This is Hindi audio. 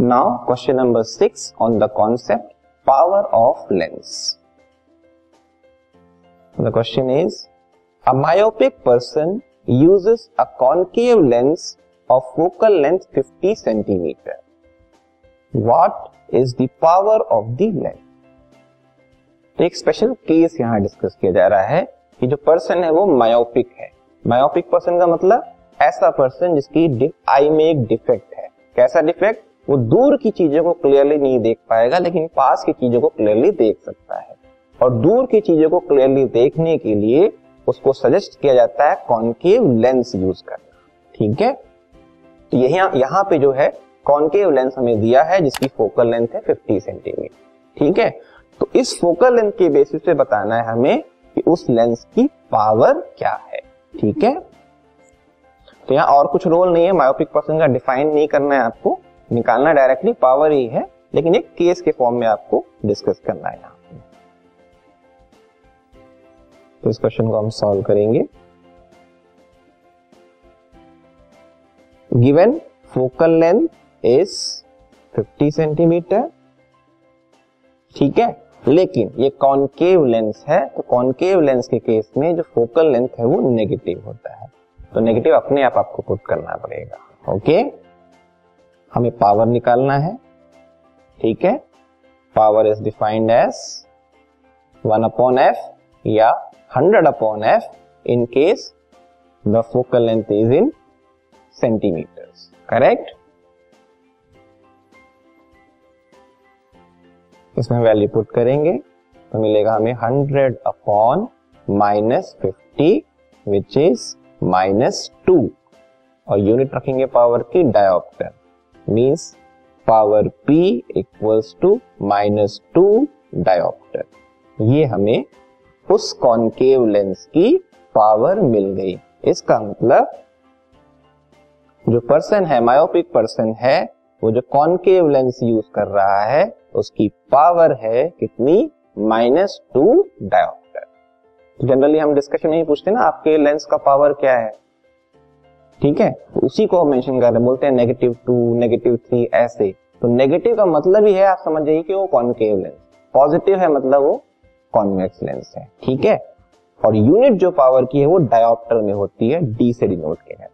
Now question number six on the concept power of lens the question is a myopic person uses a concave lens of focal length 50 centimeter what is the power of the lens एक स्पेशल केस यहाँ डिस्कस किया जा रहा है कि जो पर्सन है वो मायोपिक है। मायोपिक पर्सन का मतलब ऐसा पर्सन जिसकी आई में एक डिफेक्ट है। कैसा डिफेक्ट वो दूर की चीज़ों को क्लियरली नहीं देख पाएगा, लेकिन पास की चीज़ों को क्लियरली देख सकता है। और दूर की चीज़ों को क्लियरली देखने के लिए उसको सजेस्ट किया जाता है कॉन्केव लेंस यूज़ करना। ठीक है? तो यहाँ यहाँ पे जो है कॉन्केव लेंस हमें दिया है, जिसकी फोकल लेंथ है 50 सेंटीमीटर ठीक है? तो इस फोकल लेंथ के बेसिस पे बताना है हमें कि उस लेंस की पावर क्या है। ठीक है? तो यहाँ और कुछ रोल नहीं है मायोपिक पर्सन का डिफाइन नहीं करना है आपको। निकालना डायरेक्टली पावर ही है, लेकिन एक केस के फॉर्म में आपको डिस्कस करना है यहाँ तो इस क्वेश्चन को हम सॉल्व करेंगे। Given focal length is 50 centimeter ठीक है? लेकिन ये कॉन्केव लेंस है तो कॉन्केव लेंस के केस में जो फोकल लेंथ है, वो नेगेटिव होता है। तो नेगेटिव अपने आप आपको पुट करना पड़ेगा ओके हमें पावर निकालना है, ठीक है? Power is defined as one upon F या hundred upon F in case the focal length is in centimeters correct इसमें वैल्यू पुट करेंगे तो मिलेगा हमें hundred upon minus fifty which is minus two और यूनिट रखेंगे पावर की diopter means power P equals to minus two diopter ये हमें उस कॉन्केव लेंस की पावर मिल गई। इसका मतलब जो पर्सन है मायोपिक पर्सन है, वो जो कॉन्केव लेंस यूज़ कर रहा है, उसकी पावर है कितनी? माइनस टू डायोप्टर जनरली हम डिस्कशन नहीं पूछते ना, आपके लेंस का पावर क्या है? ठीक है? उसी को मेंशन कर रहे हैं, बोलते हैं नेगेटिव टू नेगेटिव थ्री ऐसे। तो नेगेटिव का मतलब ही है, आप समझ जाइए कि वो कॉन्केव लेंस पॉजिटिव है मतलब वो कॉन्वेक्स लेंस है। ठीक है? और यूनिट जो पावर की है, वो डायोप्टर में होती है डी से डिनोट के है।